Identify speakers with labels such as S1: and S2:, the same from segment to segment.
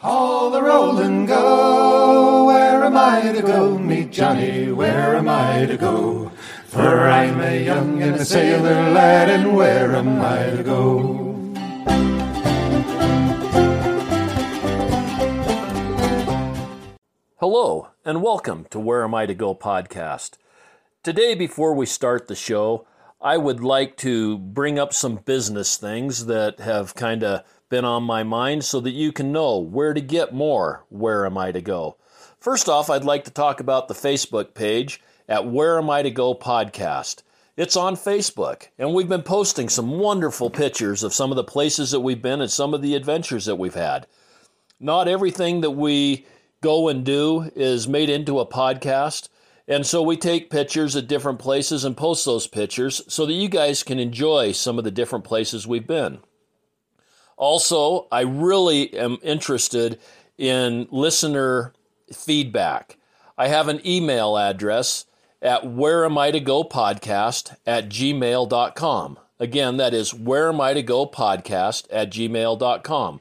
S1: Haul the roll and go. Where am I to go? Meet Johnny. Where am I to go? For I'm a young and a sailor lad, and where am I to go?
S2: Hello, and welcome to Where Am I to Go podcast. Today, before we start the show, I would like to bring up some business things that have kind of been on my mind so that you can know where to get more Where Am I to Go. First off, I'd like to talk about the Facebook page at Where Am I to Go podcast. It's on Facebook, and we've been posting some wonderful pictures of some of the places that we've been and some of the adventures that we've had. Not everything that we go and do is made into a podcast. And so we take pictures at different places and post those pictures so that you guys can enjoy some of the different places we've been. Also, I really am interested in listener feedback. I have an email address at where am I to go podcast at gmail.com. Again, that is where am I to go podcast at gmail.com.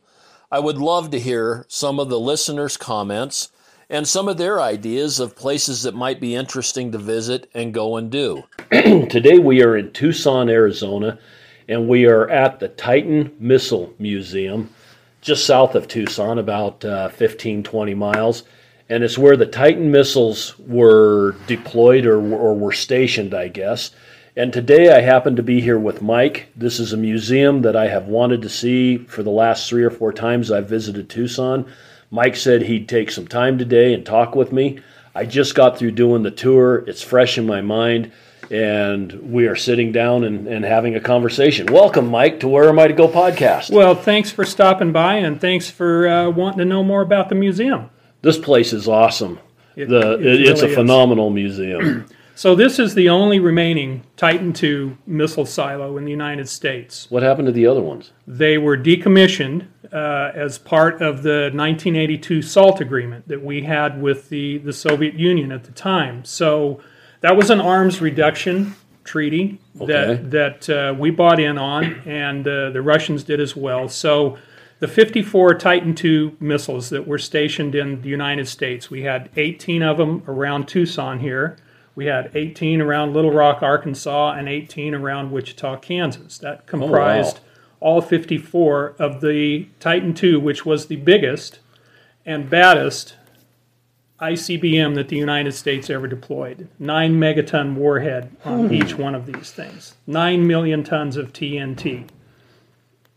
S2: I would love to hear some of the listeners' comments and some of their ideas of places that might be interesting to visit and go and do. Today we are in Tucson, Arizona, and we are at the Titan Missile Museum, just south of Tucson, about uh, 15, 20 miles. And it's where the Titan missiles were deployed or, or were stationed, I guess. And today I happen to be here with Mike. This is a museum that I have wanted to see for the last three or four times I've visited Tucson. Mike said he'd take some time today and talk with me. I just got through doing the tour, it's fresh in my mind, and we are sitting down and, and having a conversation. Welcome, Mike, to Where Am I to Go podcast.
S3: Well, thanks for stopping by and thanks for uh, wanting to know more about the museum.
S2: This place is awesome.
S3: It-
S2: the,
S3: it
S2: it- it's
S3: really
S2: a
S3: is.
S2: phenomenal museum.
S3: So, this is the only remaining Titan II missile silo in the United States.
S2: what happened to the other ones?
S3: They were decommissioned uh, as part of the 1982 SALT agreement that we had with the, the Soviet Union at the time. So, that was an arms reduction treaty
S2: Okay.
S3: that, that uh, we bought in on, and uh, the Russians did as well. So, the 54 Titan II missiles that were stationed in the United States, we had 18 of them around Tucson here. We had 18 around Little Rock, Arkansas, and 18 around Wichita, Kansas. That comprised all 54 of the Titan II, which was the biggest and baddest ICBM that the United States ever deployed. Nine megaton warhead on each one of these things. Nine million tons of TNT.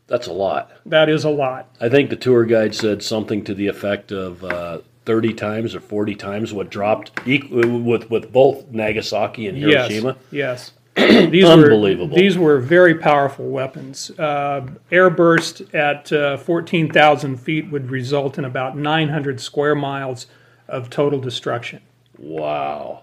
S2: That's a lot.
S3: That is a lot.
S2: I think the tour guide said something to the effect of uh, 30 times or 40 times what dropped equ- with, with both Nagasaki and Hiroshima.
S3: Yes. Yes. these
S2: Unbelievable.
S3: Were, these were very powerful weapons. Uh, airburst at uh, 14,000 feet would result in about 900 square miles of total destruction.
S2: Wow.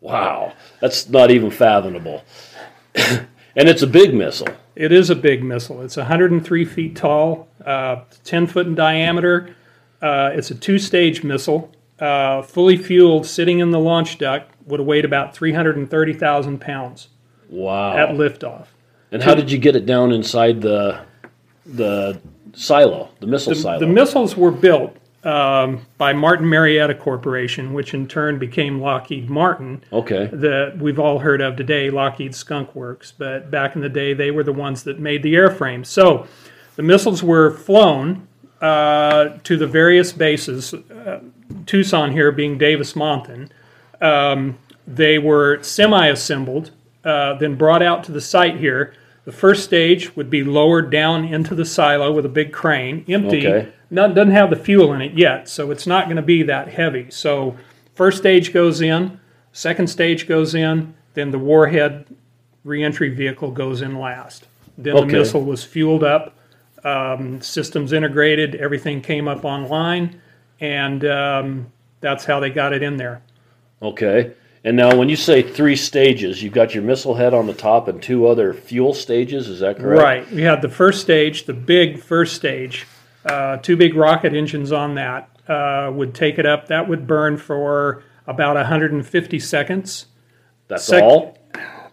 S2: Wow. That's not even fathomable. and it's a big missile.
S3: It is a big missile. It's 103 feet tall, uh, 10 foot in diameter. Uh, it's a two stage missile, uh, fully fueled, sitting in the launch duct, would have weighed about 330,000 pounds
S2: Wow.
S3: at liftoff.
S2: and how did you get it down inside the the silo, the missile silo?
S3: The missiles were built um, by Martin Marietta Corporation, which in turn became Lockheed Martin,
S2: okay.
S3: that we've all heard of today, Lockheed Skunk Works. But back in the day, they were the ones that made the airframe. So the missiles were flown uh, to the various bases, uh, Tucson here being Davis Monthan. Um, they were semi assembled, uh, then brought out to the site here. The first stage would be lowered down into the silo with a big crane, empty.
S2: Okay.
S3: None, doesn't have the fuel in it yet, so it's not going to be that heavy. So, first stage goes in, second stage goes in, then the warhead reentry vehicle goes in last. Then
S2: Okay.
S3: the missile was fueled up, um, systems integrated, everything came up online, and um, that's how they got it in there.
S2: Okay. And now, when you say three stages, you've got your missile head on the top and two other fuel stages. Is that correct?
S3: Right. We had the first stage, the big first stage, uh, two big rocket engines on that uh, would take it up. That would burn for about 150 seconds.
S2: That's
S3: Sec-
S2: all.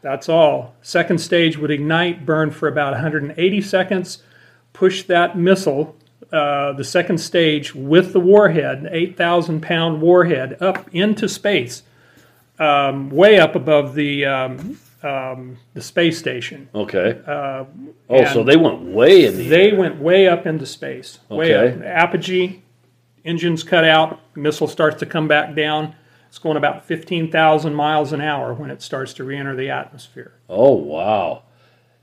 S3: That's all. Second stage would ignite, burn for about 180 seconds, push that missile uh, the second stage with the warhead, an 8,000 pound warhead, up into space, um, way up above the um, um, the space station.
S2: Okay. oh, so they went way in the
S3: They went way up into space. Way
S2: Okay.
S3: up. Apogee, engines cut out, missile starts to come back down. It's going about 15,000 miles an hour when it starts to re-enter the atmosphere.
S2: Oh wow!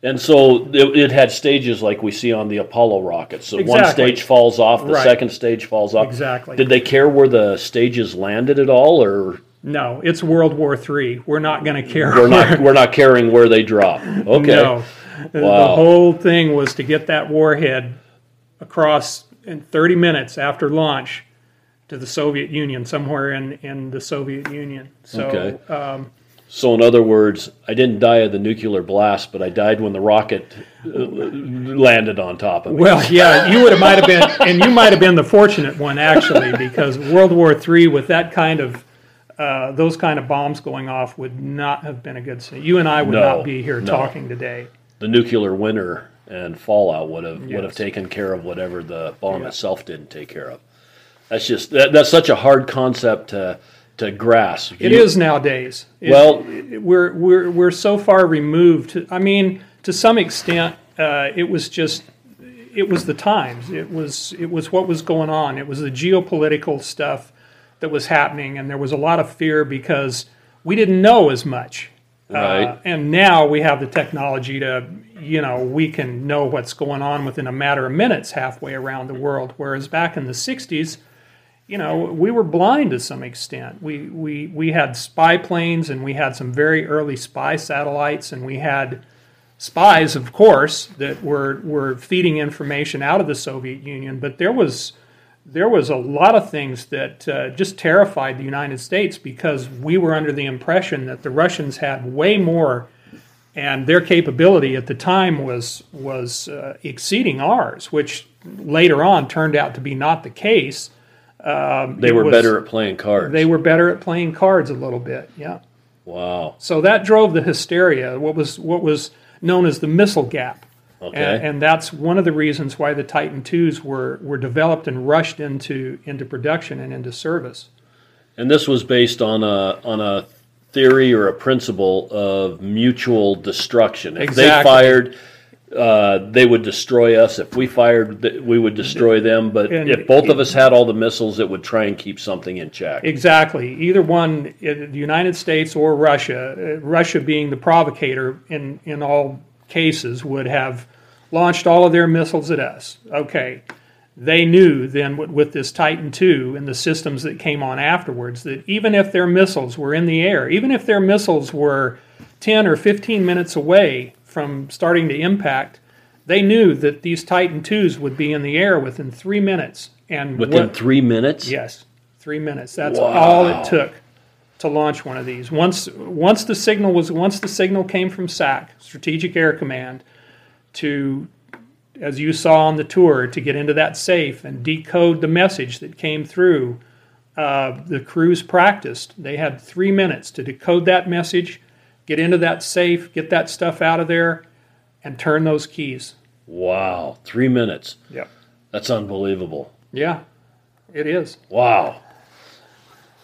S2: And so it, it had stages like we see on the Apollo rockets. So one
S3: Exactly.
S2: stage falls off, the
S3: Right.
S2: second stage falls off.
S3: Exactly.
S2: Did they care where the stages landed at all, or
S3: No, it's World War III. We're not going to care.
S2: we're not we're not caring where they drop? Okay.
S3: No.
S2: Wow.
S3: The whole thing was to get that warhead across in 30 minutes after launch to the Soviet Union, somewhere in, in the Soviet Union. So,
S2: Okay.
S3: um,
S2: So in other words, I didn't die of the nuclear blast, but I died when the rocket uh, landed on top of me.
S3: well, yeah, you would have might have been, and you might have been the fortunate one actually, because World War III with that kind of uh, those kind of bombs going off would not have been a good scene. You and I would
S2: No,
S3: not be here
S2: no.
S3: talking today.
S2: the nuclear winter and fallout would have would have
S3: Yes.
S2: taken care of whatever the bomb
S3: Yeah.
S2: itself didn't take care of. That's just that, that's such a hard concept to to grasp.
S3: It
S2: You-
S3: is nowadays. It-
S2: Well-
S3: it- we're we're we're so far removed. I mean, to some extent, uh, it was just it was the times. It was it was what was going on. It was the geopolitical stuff that was happening, and there was a lot of fear because we didn't know as much.
S2: Right.
S3: Uh, and now we have the technology to, you know, we can know what's going on within a matter of minutes halfway around the world. Whereas back in the 60s, you know, we were blind to some extent. We, we, we had spy planes and we had some very early spy satellites and we had spies, of course, that were, were feeding information out of the Soviet Union. But there was, there was a lot of things that uh, just terrified the United States because we were under the impression that the Russians had way more and their capability at the time was was uh, exceeding ours, which later on turned out to be not the case.
S2: they were
S3: was-
S2: better at playing cards.
S3: They were better at playing cards a little bit, yeah.
S2: wow.
S3: So that drove the hysteria, what was what was known as the missile gap.
S2: Okay.
S3: And, and that's one of the reasons why the Titan IIs were, were developed and rushed into into production and into service.
S2: And this was based on a on a theory or a principle of mutual destruction. If they fired, uh, they would destroy us. If we fired, we would destroy them. But
S3: And
S2: if both of us had all the missiles, it would try and keep something in check.
S3: Exactly. Either one, uh, the United States or Russia, uh, Russia being the provocator in, in all cases, would have launched all of their missiles at us. Okay. They knew then with, this Titan II and the systems that came on afterwards that even if their missiles were in the air, even if their missiles were 10 or 15 minutes away from starting to impact, they knew that these Titan IIs would be in the air within three minutes. And
S2: Within
S3: what-
S2: three minutes.
S3: Yes, three minutes. That's
S2: Wow.
S3: all it took to launch one of these. Once once the signal was once the signal came from SAC, Strategic Air Command, to as you saw on the tour, to get into that safe and decode the message that came through. Uh, the crews practiced. They had three minutes to decode that message, get into that safe, get that stuff out of there, and turn those keys.
S2: Wow, three minutes.
S3: Yep.
S2: That's unbelievable.
S3: Yeah, it is.
S2: Wow.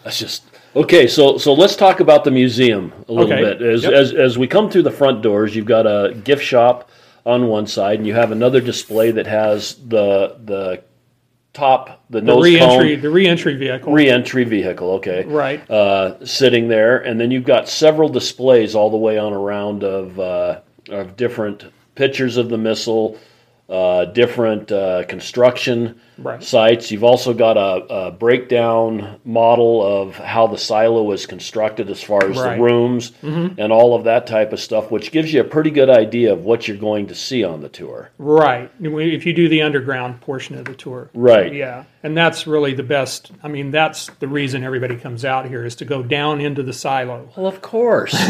S2: That's just okay. So so let's talk about the museum a little
S3: Okay.
S2: bit. As,
S3: Yep.
S2: as as we come through the front doors, you've got a gift shop on one side, and you have another display that has the the top the,
S3: The
S2: nose
S3: reentry,
S2: cone
S3: the reentry vehicle.
S2: re-entry vehicle. Okay,
S3: right.
S2: uh, sitting there, and then you've got several displays all the way on around of uh, of different pictures of the missile, uh, different uh, construction
S3: Right.
S2: sites. You've also got a, a breakdown model of how the silo is constructed as far as
S3: Right. Mm-hmm.
S2: the rooms and all of that type of stuff, which gives you a pretty good idea of what you're going to see on the tour.
S3: Right. If you do the underground portion of the tour.
S2: Right.
S3: Yeah. And that's really the best. I mean, that's the reason everybody comes out here is to go down into the silo.
S2: Well, of course.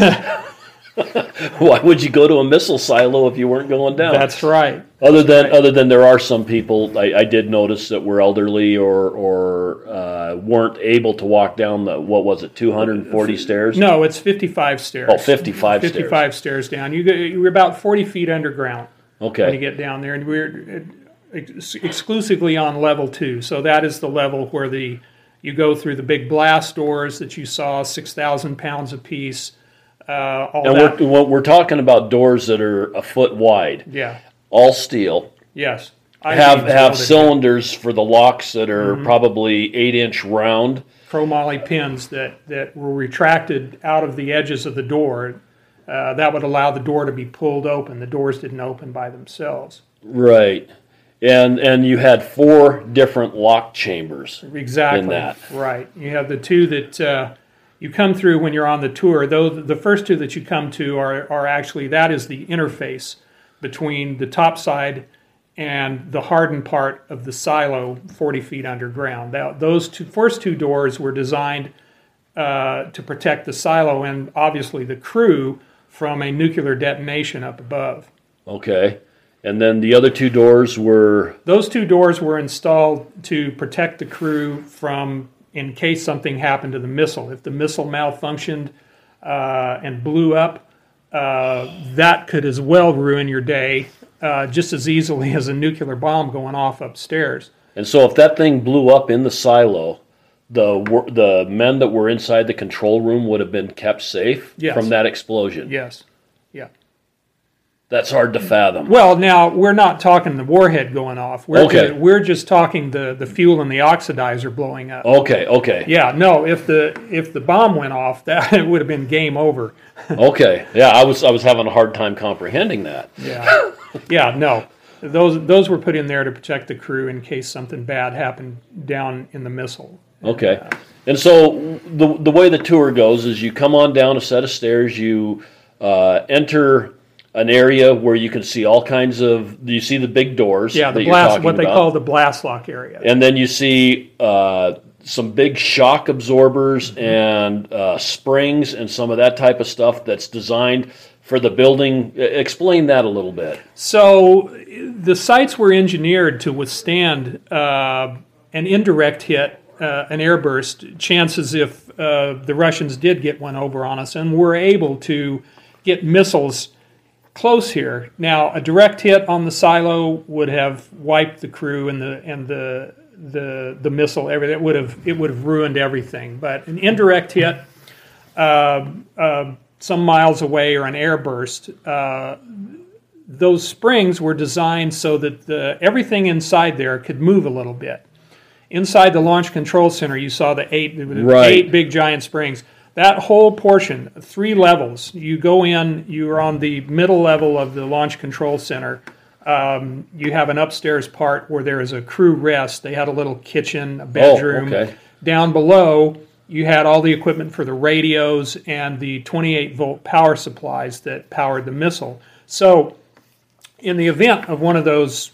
S2: Why would you go to a missile silo if you weren't going down?
S3: That's right.
S2: Other than other than there are some people I, I did notice that were elderly or or uh, weren't able to walk down the what was it 240 stairs?
S3: No, it's 55 stairs.
S2: Oh, 55 stairs.
S3: 55 stairs down. You you're about 40 feet underground Okay. when you get down there. And we're ex- exclusively on level two. So that is the level where the you go through the big blast doors that you saw, six thousand pounds apiece. Uh, all
S2: And
S3: that.
S2: we're, we're talking about doors that are a foot wide,
S3: yeah.
S2: all steel,
S3: Yes.
S2: have
S3: I-beams
S2: have
S3: welded.
S2: cylinders for the locks that are
S3: Mm-hmm.
S2: probably eight inch round.
S3: chromoly pins that, that were retracted out of the edges of the door. Uh, that would allow the door to be pulled open. The doors didn't open by themselves.
S2: Right. And and you had four different lock chambers.
S3: Exactly.
S2: In that.
S3: Right. You have the two that uh, you come through when you're on the tour. Though the first two that you come to are, are actually that is the interface between the top side and the hardened part of the silo 40 feet underground. That, those two first two doors were designed uh, to protect the silo and obviously the crew from a nuclear detonation up above.
S2: Okay. And then the other two doors were
S3: Those two doors were installed to protect the crew from, in case something happened to the missile. If the missile malfunctioned uh, and blew up, uh, that could as well ruin your day uh, just as easily as a nuclear bomb going off upstairs.
S2: and so if that thing blew up in the silo, the the men that were inside the control room would have been kept safe
S3: Yes.
S2: from that explosion.
S3: Yes.
S2: That's hard to fathom.
S3: Well, now we're not talking the warhead going off. We're
S2: Okay.
S3: ju- we're just talking the, the fuel and the oxidizer blowing up.
S2: Okay, okay.
S3: Yeah, no. If the if the bomb went off, that it would have been game over.
S2: Okay. Yeah, I was I was having a hard time comprehending that.
S3: Yeah, yeah, no. Those those were put in there to protect the crew in case something bad happened down in the missile.
S2: Okay. And so the the way the tour goes is you come on down a set of stairs, you uh, enter an area where you can see all kinds of you see the big doors.
S3: Yeah, the blast, what they
S2: about.
S3: call the blast lock area.
S2: and then you see uh, some big shock absorbers
S3: Mm-hmm.
S2: and uh, springs and some of that type of stuff that's designed for the building. Explain that a little bit.
S3: So the sites were engineered to withstand uh, an indirect hit, uh, an airburst, chances if uh, the Russians did get one over on us, and were able to get missiles close here. Now, a direct hit on the silo would have wiped the crew and the and the the the missile. Everything it would have it would have ruined everything. But an indirect hit. Uh, uh, some miles away or an airburst, uh, those springs were designed so that the, everything inside there could move a little bit. Inside the launch control center, you saw the eight,
S2: Right.
S3: eight big giant springs. That whole portion, three levels. You go in, you're on the middle level of the launch control center. Um, you have an upstairs part where there is a crew rest. They had a little kitchen, a bedroom.
S2: Oh, okay.
S3: Down below, you had all the equipment for the radios and the 28 volt power supplies that powered the missile. So, in the event of one of those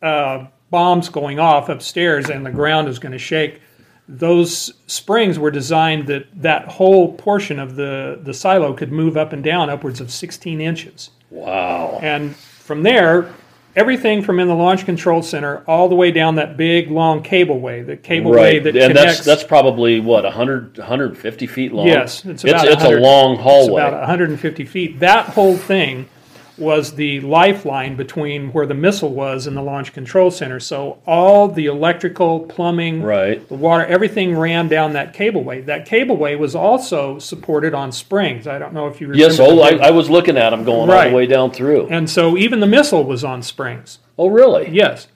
S3: uh, bombs going off upstairs and the ground is going to shake, those springs were designed that that whole portion of the, the silo could move up and down upwards of 16 inches.
S2: Wow.
S3: And from there, everything from in the launch control center all the way down that big long cableway, the cableway
S2: Right,
S3: that
S2: and
S3: connects.
S2: that's that's probably what 100, 150 feet long.
S3: Yes, it's
S2: it's,
S3: about
S2: it's a
S3: 100
S2: long
S3: It's
S2: hallway.
S3: about 150 feet. That whole thing was the lifeline between where the missile was and the launch control center. So all the electrical, plumbing,
S2: right.
S3: the water, everything ran down that cableway. That cableway was also supported on springs. I don't know if you remember.
S2: Yes. Oh, I, I was looking at them going all the way down through.
S3: and so even the missile was on springs.
S2: Oh, really?
S3: Yes.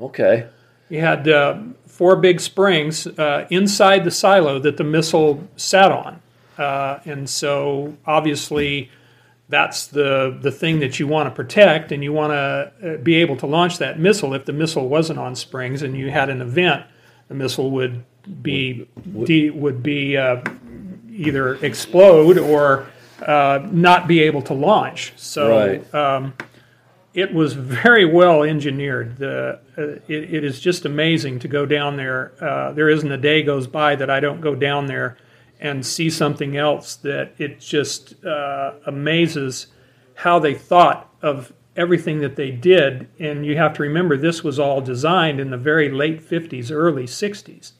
S2: Okay.
S3: You had uh, four big springs uh, inside the silo that the missile sat on. Uh, and so obviously that's the, the thing that you want to protect, and you want to uh, be able to launch that missile. If the missile wasn't on springs and you had an event, the missile would be de- would be uh, either explode or uh, not be able to launch. So
S2: Right.
S3: um, it was very well engineered. The uh, it, it is just amazing to go down there. Uh, there isn't a day goes by that I don't go down there and see something else that it just uh, amazes how they thought of everything that they did. And you have to remember this was all designed in the very late 50s, early 60s.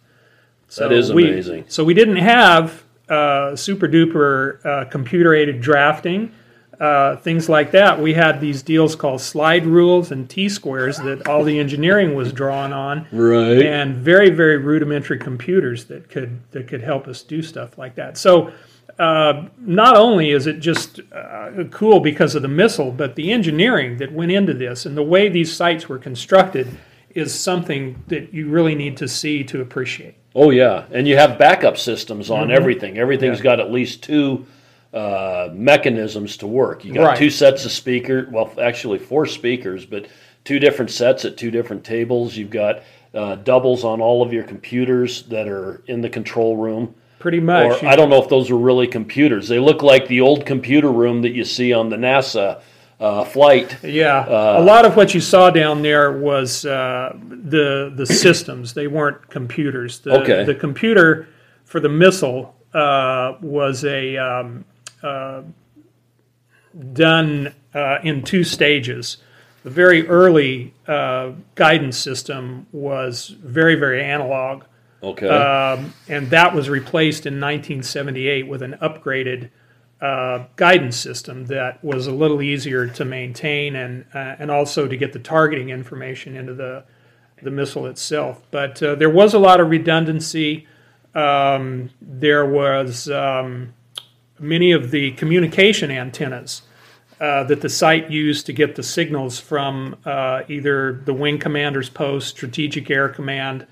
S3: So
S2: That is
S3: we-
S2: amazing.
S3: so we didn't have uh, super duper uh, computer aided drafting. Uh, things like that. We had these deals called slide rules and T squares that all the engineering was drawn on,
S2: Right.
S3: and very very rudimentary computers that could that could help us do stuff like that. So. Uh, not only is it just uh, cool because of the missile, but the engineering that went into this and the way these sites were constructed is something that you really need to see to appreciate.
S2: Oh yeah, and you have backup systems on everything. Everything's got at least two uh, mechanisms to work. You got
S3: Right.
S2: two sets of speaker. Well, actually four speakers, but two different sets at two different tables. You've got uh, doubles on all of your computers that are in the control room.
S3: Pretty much.
S2: Or I don't know if those are really computers. They look like the old computer room that you see on the NASA uh, flight.
S3: Yeah, a lot of what you saw down there was uh, the the systems. They weren't computers. The,
S2: Okay.
S3: The computer for the missile uh, was a um, uh, done uh, in two stages. The very early uh, guidance system was very very analog.
S2: Okay.
S3: Um, and that was replaced in 1978 with an upgraded uh, guidance system that was a little easier to maintain and uh, and also to get the targeting information into the the missile itself. But uh, there was a lot of redundancy. Um, there was um, many of the communication antennas uh, that the site used to get the signals from uh, either the wing commander's post, strategic air command,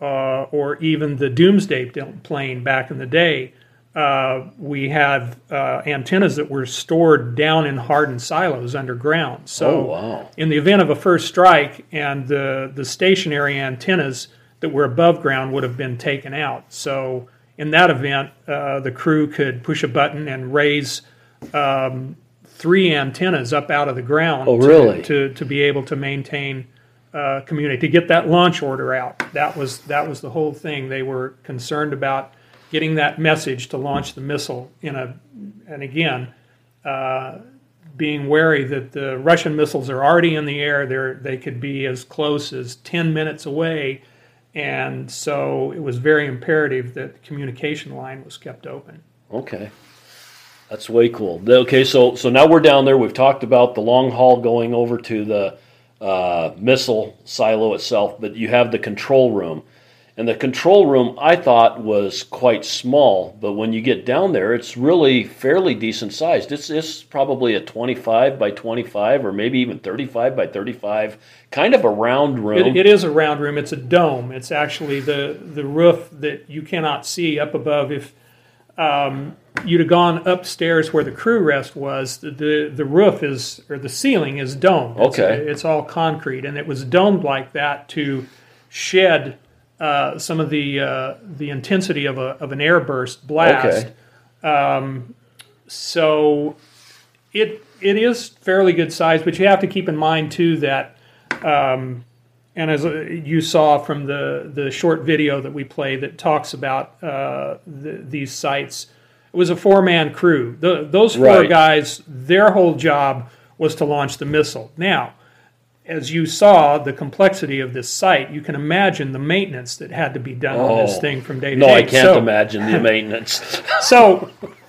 S3: uh, or even the doomsday plane back in the day. Uh, we had uh, antennas that were stored down in hardened silos underground. So,
S2: Oh, wow.
S3: in the event of a first strike, and the the stationary antennas that were above ground would have been taken out. So, in that event, uh, the crew could push a button and raise um, three antennas up out of the ground.
S2: Oh,
S3: to-
S2: really?
S3: To, to be able to maintain uh, community to get that launch order out. That was that was the whole thing. They were concerned about getting that message to launch the missile in a, and again, uh, being wary that the Russian missiles are already in the air. They they could be as close as ten minutes away, and so it was very imperative that the communication line was kept open.
S2: Okay. That's way cool. Okay, so so now we're down there. We've talked about the long haul going over to the uh, missile silo itself, but you have the control room. And the control room I thought was quite small, but when you get down there, it's really fairly decent sized. It's, it's probably a 25 by 25 or maybe even 35 by 35, kind of a round room.
S3: It, it is a round room. It's a dome. It's actually the the roof that you cannot see up above. If um, you'd have gone upstairs where the crew rest was, the, the the roof is or the ceiling is domed. It's,
S2: Okay.
S3: it's all concrete, and it was domed like that to shed uh, some of the uh, the intensity of a of an airburst blast.
S2: Okay.
S3: So it it is fairly good size, but you have to keep in mind too that, um, and as uh, you saw from the the short video that we play that talks about uh, the, these sites, it was a four man crew. The, those four
S2: Right.
S3: guys, their whole job was to launch the missile. Now. As you saw the complexity of this site, you can imagine the maintenance that had to be done on this
S2: Oh.
S3: thing from day to
S2: no,
S3: day.
S2: No, I can't
S3: So-
S2: imagine the maintenance.
S3: so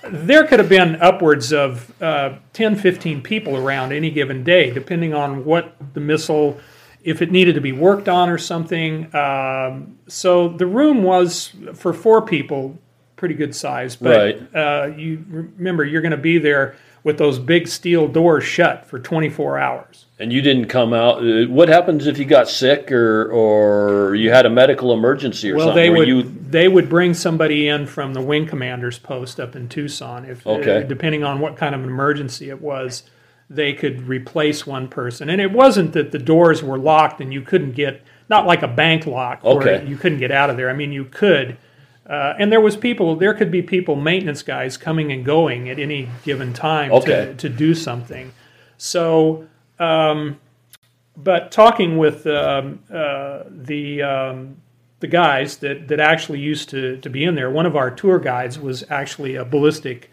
S3: there could have been upwards of uh, 10, 15 people around any given day, depending on what the missile, if it needed to be worked on or something. Um, so the room was, for four people, pretty good size. But
S2: Right.
S3: uh, you remember, you're going to be there with those big steel doors shut for 24 hours.
S2: And you didn't come out. uh, What happens if you got sick or or you had a medical emergency or
S3: Well,
S2: something?
S3: they
S2: where
S3: would
S2: you
S3: they would bring somebody in from the wing commander's post up in Tucson. If uh,
S2: Okay.
S3: depending on what kind of an emergency it was, they could replace one person. And it wasn't that the doors were locked and you couldn't get not like a bank lock where
S2: Okay.
S3: you couldn't get out of there. I mean, you could. Uh, and there was people. There could be people, maintenance guys, coming and going at any given time
S2: Okay.
S3: to, to do something. So, um, but talking with um, uh, the um, the guys that, that actually used to, to be in there, one of our tour guides was actually a ballistic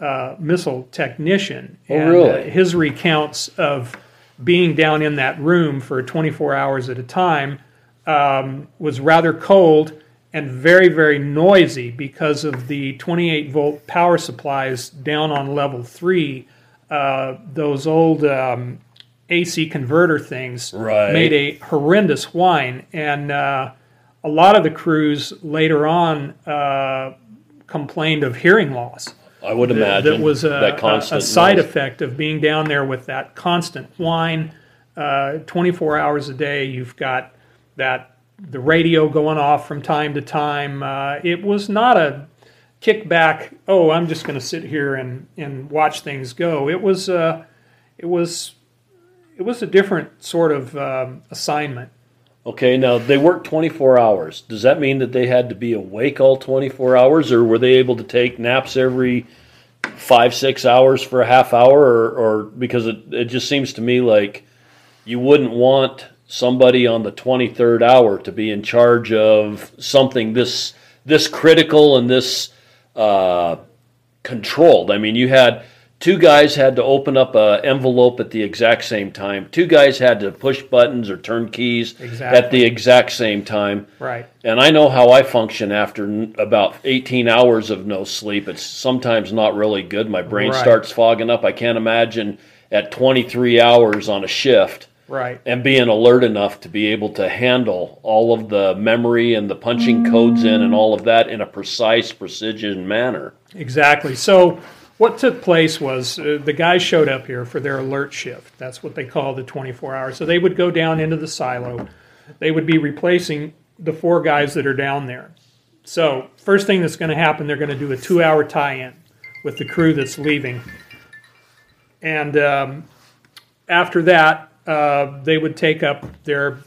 S3: uh, missile technician.
S2: Oh,
S3: and,
S2: really?
S3: Uh, his recounts of being down in that room for 24 hours at a time um, was rather cold and very, very noisy because of the 28 volt power supplies down on level three uh, those old um, AC converter things
S2: Right.
S3: made a horrendous whine, and uh, a lot of the crews later on uh, complained of hearing loss.
S2: I would imagine
S3: that was a,
S2: that
S3: a- a side
S2: noise.
S3: effect of being down there with that constant whine. Uh, 24 hours a day, you've got that the radio going off from time to time. Uh, it was not a kickback. Oh, I'm just going to sit here and, and watch things go. It was uh, it was it was a different sort of um, assignment.
S2: Okay, now they worked 24 hours. Does that mean that they had to be awake all 24 hours, or were they able to take naps every five, six hours for a half hour? Or, or because it, it just seems to me like you wouldn't want somebody on the 23rd hour to be in charge of something this this critical and this uh, controlled. I mean, you had two guys had to open up an envelope at the exact same time. Two guys had to push buttons or turn keys at the exact same time.
S3: Right.
S2: And I know how I function after n- about 18 hours of no sleep. It's sometimes not really good. My brain
S3: Right.
S2: starts fogging up. I can't imagine at 23 hours on a shift
S3: Right.
S2: and being alert enough to be able to handle all of the memory and the punching codes in and all of that in a precise precision manner.
S3: Exactly. So what took place was uh, the guys showed up here for their alert shift. That's what they call the 24 hours. So they would go down into the silo. They would be replacing the four guys that are down there. So first thing that's going to happen, they're going to do a two-hour tie-in with the crew that's leaving, and um, after that, uh, they would take up their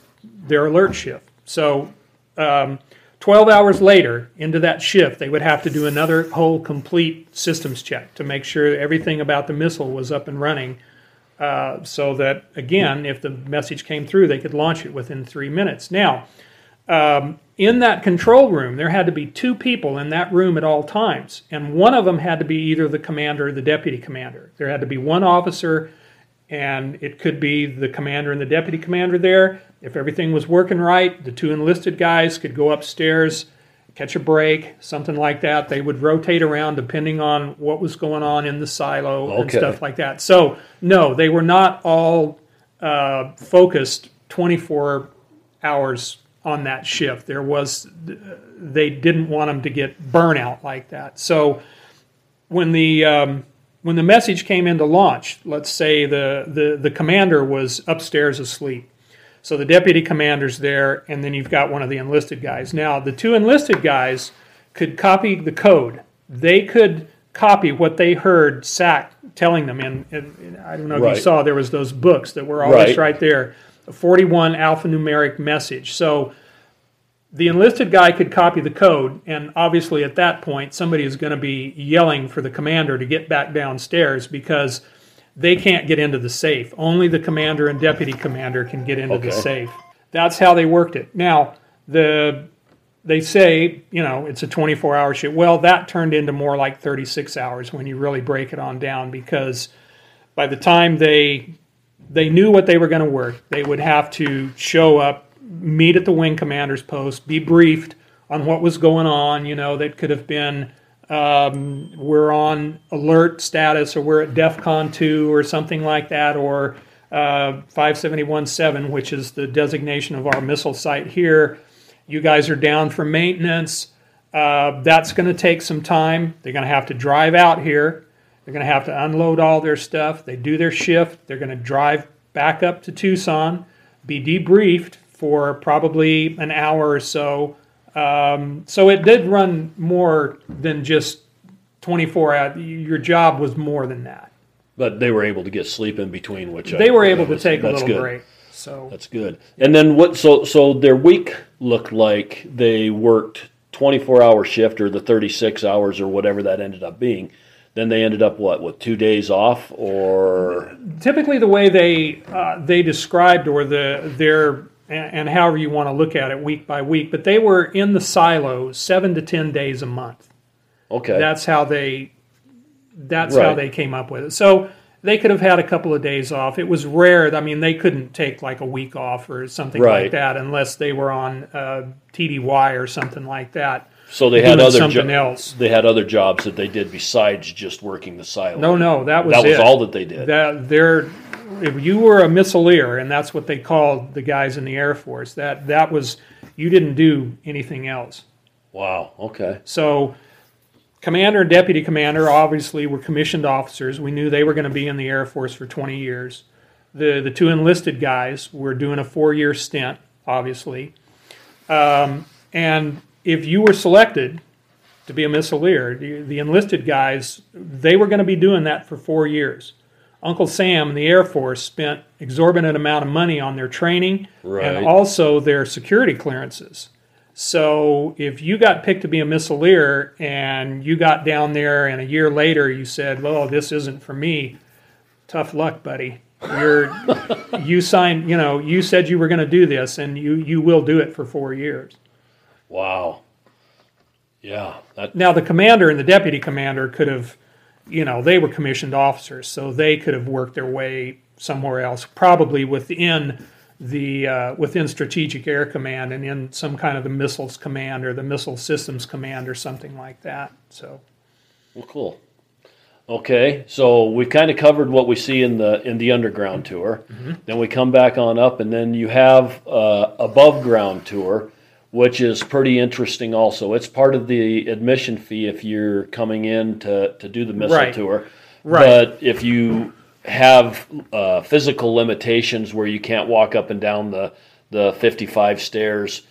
S3: their alert shift. So um, 12 hours later into that shift, they would have to do another whole complete systems check to make sure everything about the missile was up and running. Uh, so that again, if the message came through, they could launch it within three minutes. Now, um, in that control room, there had to be two people in that room at all times, and one of them had to be either the commander or the deputy commander. There had to be one officer, and it could be the commander and the deputy commander there. If everything was working right, the two enlisted guys could go upstairs, catch a break, something like that. They would rotate around depending on what was going on in the silo and stuff like that. So, no, they were not all uh, focused 24 hours on that shift. There was, they didn't want them to get burnout like that. So, when the um, when the message came into launch, let's say the, the, the commander was upstairs asleep. So the deputy commander's there, and then you've got one of the enlisted guys. Now, the two enlisted guys could copy the code. They could copy what they heard SAC telling them. And, and I don't know if
S2: Right.
S3: you saw, there was those books that were always
S2: Right.
S3: right there. A 41 alphanumeric message. So the enlisted guy could copy the code, and obviously at that point, somebody is going to be yelling for the commander to get back downstairs because they can't get into the safe. Only the commander and deputy commander can get into the safe. That's how they worked it. Now, the they say, you know, it's a 24 hour shift. Well, that turned into more like 36 hours when you really break it on down because by the time they they knew what they were going to work, they would have to show up, meet at the wing commander's post, be briefed on what was going on. You know, that could have been um, we're on alert status or we're at DEFCON 2 or something like that, or uh, 5717, which is the designation of our missile site here. You guys are down for maintenance. Uh, that's going to take some time. They're going to have to drive out here. They're going to have to unload all their stuff. They do their shift. They're going to drive back up to Tucson, be debriefed for probably an hour or so. Um, so it did run more than just 24 hours. Your job was more than that.
S2: But they were able to get sleep in between, which I-
S3: They were able
S2: that
S3: to take a little
S2: good.
S3: break. So
S2: That's good. And then what? So so their week looked like they worked 24 hour shift or the 36 hours or whatever that ended up being. Then they ended up what with two days off or
S3: typically the way they uh, they described or the their and, and however you want to look at it week by week, but they were in the silo seven to ten days a month.
S2: okay.
S3: That's how they that's how they came up with it. So they could have had a couple of days off. It was rare. I mean, they couldn't take like a week off or something
S2: Right.
S3: like that unless they were on uh, TDY or something like that.
S2: So they had other
S3: something
S2: jo-
S3: else.
S2: They had other jobs that they did besides just working the silo.
S3: No, no, that was
S2: that was
S3: it.
S2: all that they did.
S3: That they're if you were a missileer, and that's what they called the guys in the Air Force. That that was you didn't do anything else.
S2: wow. Okay.
S3: So, commander and deputy commander obviously were commissioned officers. We knew they were going to be in the Air Force for 20 years. The the two enlisted guys were doing a four year stint, obviously. Um, and if you were selected to be a missileer, the, the enlisted guys they were going to be doing that for four years. Uncle Sam and the Air Force spent exorbitant amount of money on their training
S2: Right.
S3: and also their security clearances. So if you got picked to be a missileer and you got down there and a year later you said, "Well, this isn't for me," tough luck, buddy. You're you signed, you know, you said you were going to do this, and you you will do it for four years.
S2: Wow. Yeah. That.
S3: Now the commander and the deputy commander could have, you know, they were commissioned officers, so they could have worked their way somewhere else, probably within the uh, within Strategic Air Command and in some kind of the missiles command or the missile systems command or something like that. So
S2: Well, cool. Okay, so we kind of covered what we see in the in the underground tour. Then we come back on up, and then you have uh, above ground tour, which is pretty interesting. Also, it's part of the admission fee if you're coming in to to do the missile
S3: Right.
S2: tour.
S3: Right.
S2: But if you have uh, physical limitations where you can't walk up and down the the 55 stairs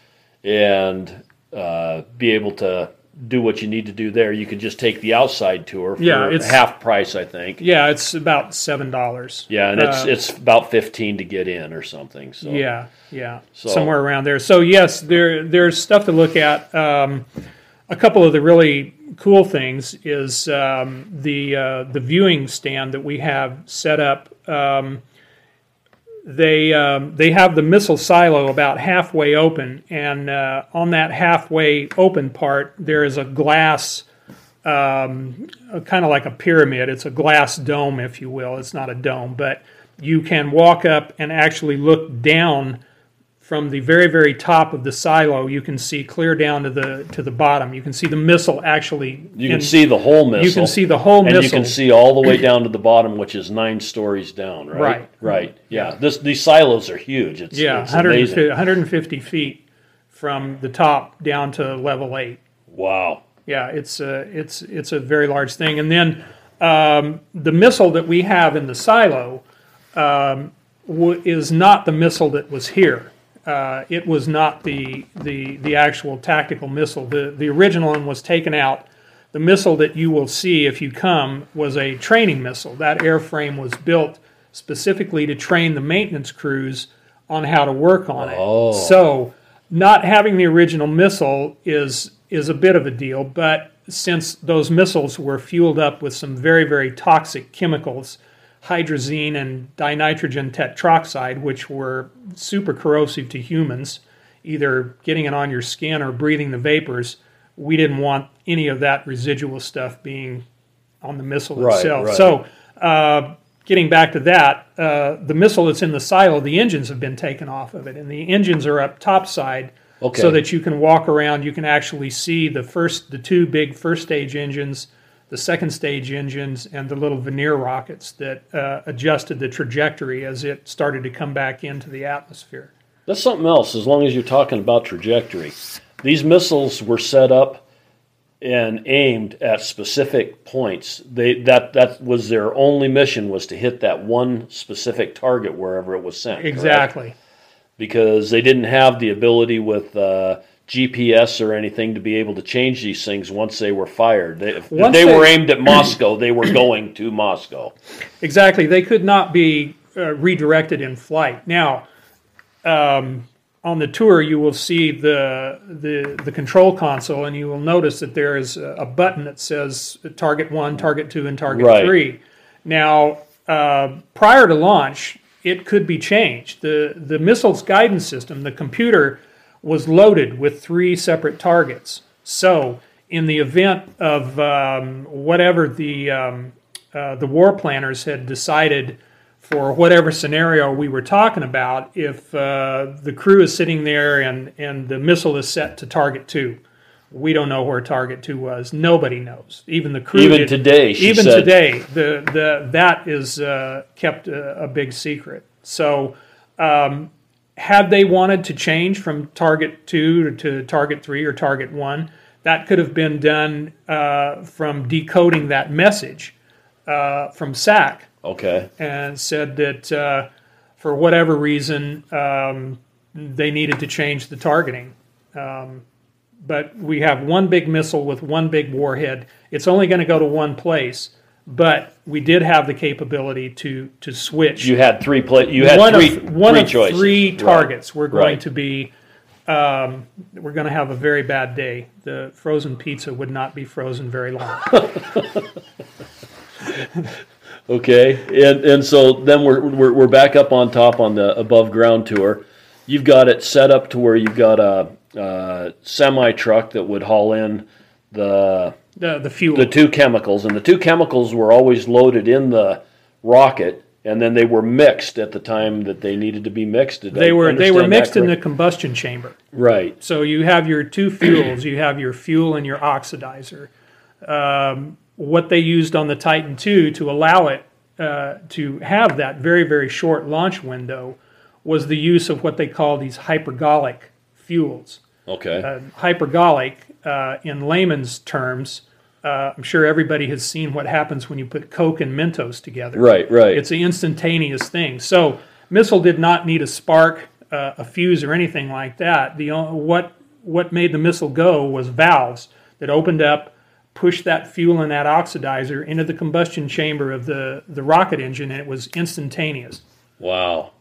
S2: and uh, be able to do what you need to do there, you could just take the outside tour for
S3: Yeah, it's-
S2: half price, I think.
S3: yeah, it's about seven dollars.
S2: Yeah, and it's
S3: Uh,
S2: it's about 15 to get in or something. So
S3: Yeah, yeah,
S2: So-
S3: somewhere around there. So yes, there there's stuff to look at. Um, a couple of the really cool things is um, the uh, the viewing stand that we have set up. Um, they um, they have the missile silo about halfway open, and uh, on that halfway open part there is a glass kind of like a pyramid. It's a glass dome, if you will. It's not a dome, but you can walk up and actually look down from the very, very top of the silo. You can see clear down to the to the bottom. You can see the missile actually.
S2: you can
S3: in-
S2: see the whole missile.
S3: You can see the whole
S2: and
S3: missile.
S2: you can see all the way down to the bottom, which is nine stories down. Right.
S3: Right.
S2: Right. Yeah. This these silos are huge. It's
S3: yeah,
S2: It's
S3: 150,
S2: amazing.
S3: 150 feet from the top down to level eight.
S2: Wow.
S3: Yeah, it's a it's it's a very large thing. And then um, the missile that we have in the silo um, w- is not the missile that was here. Uh, it was not the the the actual tactical missile. The the original one was taken out. The missile that you will see if you come was a training missile. That airframe was built specifically to train the maintenance crews on how to work on it.
S2: Oh.
S3: So not having the original missile is is a bit of a deal, but since those missiles were fueled up with some very very toxic chemicals, hydrazine and dinitrogen tetroxide, which were super corrosive to humans, either getting it on your skin or breathing the vapors, we didn't want any of that residual stuff being on the missile
S2: Right,
S3: itself.
S2: right.
S3: So, uh, getting back to that, uh, the missile that's in the silo, the engines have been taken off of it, and the engines are up topside,
S2: Okay.
S3: so that you can walk around. You can actually see the first, the two big first stage engines, the second stage engines, and the little vernier rockets that uh, adjusted the trajectory as it started to come back into the atmosphere.
S2: That's something else. As long as you're talking about trajectory, these missiles were set up and aimed at specific points. They that that was their only mission was to hit that one specific target wherever it was sent. correct?
S3: Exactly.
S2: Because they didn't have the ability with uh, GPS or anything to be able to change these things once they were fired. They, if
S3: Once
S2: they,
S3: they-
S2: were aimed at Moscow, they were going to Moscow.
S3: Exactly. They could not be uh, redirected in flight. Now, um, on the tour, you will see the, the the control console, and you will notice that there is a a button that says target one, target two, and target
S2: Right.
S3: three. Now, uh, prior to launch, it could be changed. the The missile's guidance system, the computer, was loaded with three separate targets. So, in the event of um, whatever the um, uh, the war planners had decided for whatever scenario we were talking about, if uh, the crew is sitting there and, and the missile is set to target two, we don't know where target two was. Nobody knows. Even the crew.
S2: Even
S3: did-
S2: today, she
S3: even
S2: said-
S3: today, the the that is uh, kept a, a big secret. So, um, had they wanted to change from target two to, target three or target one, that could have been done uh, from decoding that message uh, from SAC
S2: Okay.
S3: and said that uh, for whatever reason um, they needed to change the targeting. Um, but we have one big missile with one big warhead. It's only going to go to one place, but we did have the capability to to switch.
S2: You had three play. You had
S3: one
S2: three.
S3: of one
S2: three
S3: of
S2: choices.
S3: three
S2: Right.
S3: targets. We're going
S2: Right.
S3: to be. Um, we're going to have a very bad day. The frozen pizza would not be frozen very long.
S2: Okay, and and so then we're we're we're back up on top on the above ground tour. You've got it set up to where you've got a, uh semi truck that would haul in the
S3: the the fuel.
S2: the two chemicals, and the two chemicals were always loaded in the rocket, and then they were mixed at the time that they needed to be mixed. Did
S3: they
S2: I
S3: were they were mixed in the combustion chamber.
S2: right.
S3: So you have your two fuels. You have your fuel and your oxidizer. Um, what they used on the Titan II to allow it uh, to have that very very short launch window was the use of what they call these hypergolic fuels.
S2: Okay.
S3: Uh, hypergolic, uh, in layman's terms, uh, I'm sure everybody has seen what happens when you put Coke and Mentos together.
S2: right. Right.
S3: It's an instantaneous thing. So missile did not need a spark, uh, a fuse, or anything like that. The what what made the missile go was valves that opened up, pushed that fuel and that oxidizer into the combustion chamber of the the rocket engine, and it was instantaneous.
S2: Wow.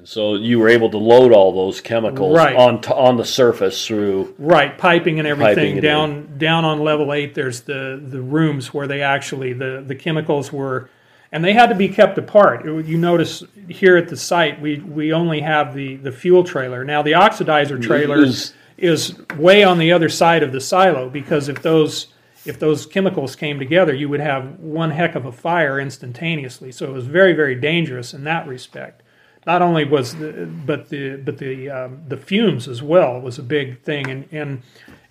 S2: And so you were able to load all those chemicals
S3: Right.
S2: on t- on the surface through.
S3: Right, piping and everything
S2: Piping it
S3: down down on level eight. There's the the rooms where they actually the the chemicals were, and they had to be kept apart. It- You notice here at the site we we only have the the fuel trailer. Now the oxidizer trailer
S2: Is-
S3: is way on the other side of the silo because if those if those chemicals came together, you would have one heck of a fire instantaneously. So it was very very dangerous in that respect not only was the but the but the um, the fumes as well was a big thing and and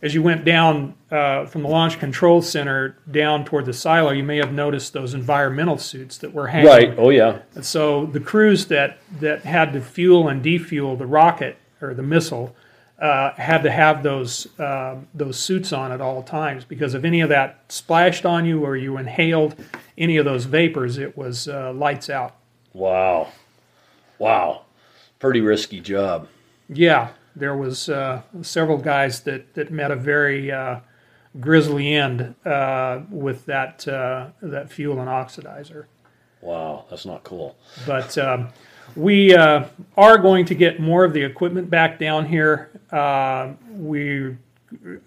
S3: as you went down uh, from the launch control center down toward the silo you may have noticed those environmental suits that were hanging
S2: Right. Oh yeah.
S3: and so the crews that that had to fuel and defuel the rocket or the missile uh, had to have those um, those suits on at all times because if any of that splashed on you or you inhaled any of those vapors it was uh, lights out
S2: Wow. Wow. Pretty risky job.
S3: Yeah, there was uh, several guys that, that met a very uh, grisly end uh, with that uh, that fuel and oxidizer.
S2: Wow. That's not cool.
S3: But um, we uh, are going to get more of the equipment back down here. Uh, we're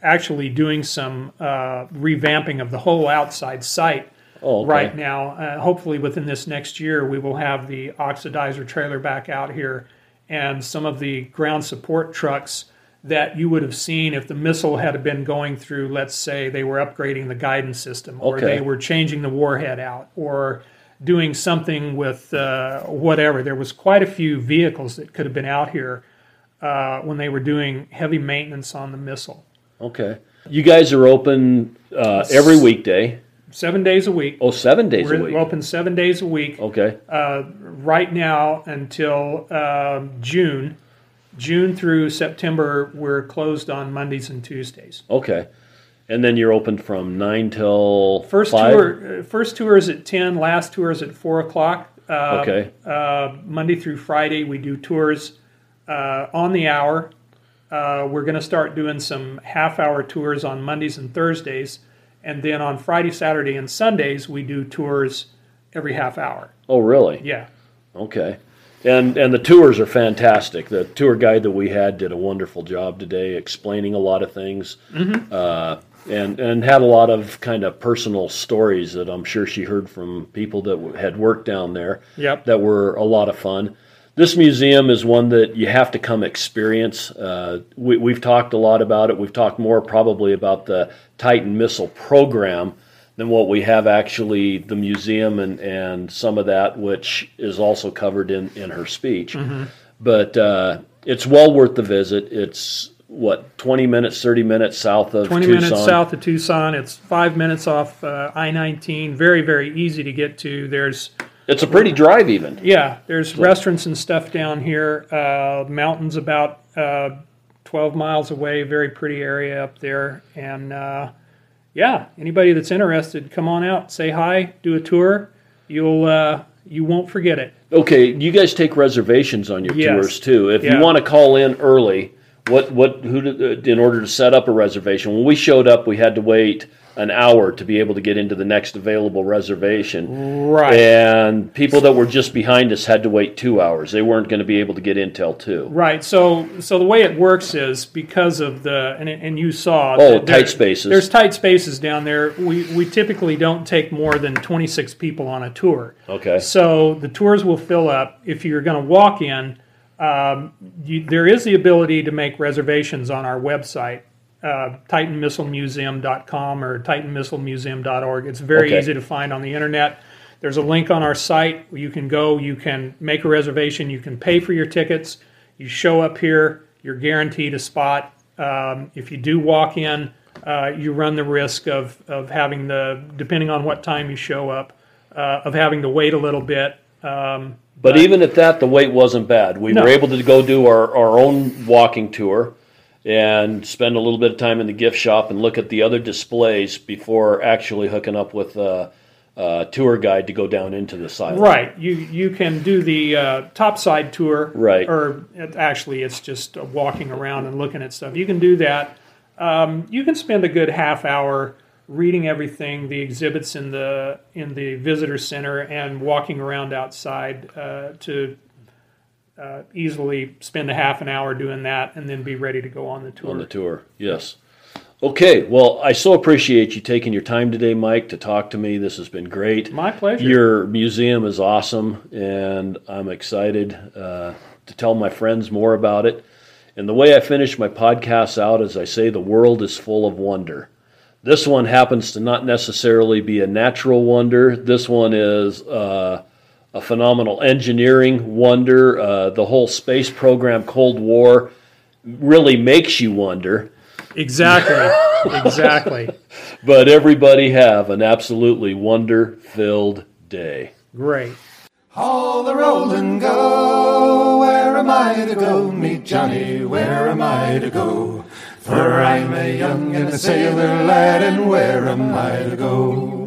S3: actually doing some uh, revamping of the whole outside site
S2: Oh, okay.
S3: right now. Uh, hopefully, within this next year, we will have the oxidizer trailer back out here and some of the ground support trucks that you would have seen if the missile had been going through, let's say, they were upgrading the guidance system or
S2: Okay.
S3: they were changing the warhead out or doing something with uh, whatever. There was quite a few vehicles that could have been out here uh, when they were doing heavy maintenance on the missile.
S2: Okay. You guys are open uh, every weekday.
S3: Seven days a week.
S2: Oh, seven days a week.
S3: We're open seven days a week.
S2: Okay.
S3: uh, right now until um, June. June through September, we're closed on Mondays and Tuesdays.
S2: Okay. And then you're open from nine till
S3: First
S2: five.
S3: tour, uh, first tour is at ten. Last tour is at four o'clock. Uh,
S2: Okay.
S3: Uh, Monday through Friday, we do tours uh, on the hour. Uh, we're going to start doing some half-hour tours on Mondays and Thursdays, and then on Friday, Saturday, and Sundays, we do tours every half hour.
S2: Oh, really?
S3: Yeah.
S2: Okay. And and the tours are fantastic. The tour guide that we had did a wonderful job today, explaining a lot of things, uh, and and had a lot of kind of personal stories that I'm sure she heard from people that w- had worked down there.
S3: Yep.
S2: That were a lot of fun. This museum is one that you have to come experience. Uh, we, we've talked a lot about it. We've talked more probably about the Titan missile program than what we have actually the museum and, and some of that, which is also covered in, in her speech. But uh, it's well worth the visit. It's what, 20 minutes, 30 minutes south of
S3: 20
S2: Tucson?
S3: minutes south of Tucson. It's five minutes off uh, I 19. Very, very easy to get to. There's,
S2: It's a pretty drive, even.
S3: yeah, there's restaurants and stuff down here. Uh, mountains about uh, 12 miles away. Very pretty area up there. And uh, yeah, anybody that's interested, come on out, say hi, do a tour. You'll, uh, you won't forget it.
S2: Okay, you guys take reservations on your
S3: Yes.
S2: tours too. If
S3: Yeah.
S2: you want to call in early, what what who did, in order to set up a reservation? When we showed up, we had to wait an hour to be able to get into the next available reservation.
S3: Right.
S2: And people that were just behind us had to wait 2 hours. They weren't going to be able to get in till 2.
S3: Right. So, so the way it works is because of the and, and you saw
S2: Oh,
S3: there-
S2: tight spaces.
S3: There's tight spaces down there. We we typically don't take more than 26 people on a tour.
S2: Okay.
S3: So the tours will fill up. If you're going to walk in, um, you, there is the ability to make reservations on our website, uh, TitanMissileMuseum.com or TitanMissileMuseum.org. It's very
S2: Okay.
S3: easy to find on the internet. There's a link on our site you can go, you can make a reservation, you can pay for your tickets. You show up here, you're guaranteed a spot. Um, if you do walk in, uh, you run the risk of, of having the, depending on what time you show up, uh, of having to wait a little bit. Um,
S2: But even at that, the wait wasn't bad. We
S3: No.
S2: were able to go do our, our own walking tour and spend a little bit of time in the gift shop and look at the other displays before actually hooking up with a, a tour guide to go down into the silo.
S3: Right. You you can do the uh, topside tour.
S2: Right.
S3: Or it, actually, it's just walking around and looking at stuff. You can do that. Um, you can spend a good half hour reading everything, the exhibits in the in the visitor center, and walking around outside uh, to uh, easily spend a half an hour doing that, and then be ready to go on the tour.
S2: On the tour, yes. Okay, well, I so appreciate you taking your time today, Mike, to talk to me. This has been great.
S3: My pleasure.
S2: Your museum is awesome, and I'm excited uh, to tell my friends more about it. And the way I finish my podcasts out is I say the world is full of wonder. This one happens to not necessarily be a natural wonder. This one is uh, a phenomenal engineering wonder. Uh, the whole space program, Cold War, really makes you wonder.
S3: Exactly. exactly.
S2: But everybody have an absolutely wonder filled day.
S3: Great.
S1: All the roll and go. Where am I to go? Meet Johnny. Where am I to go? For I'm a young and a sailor lad, and where am I to go?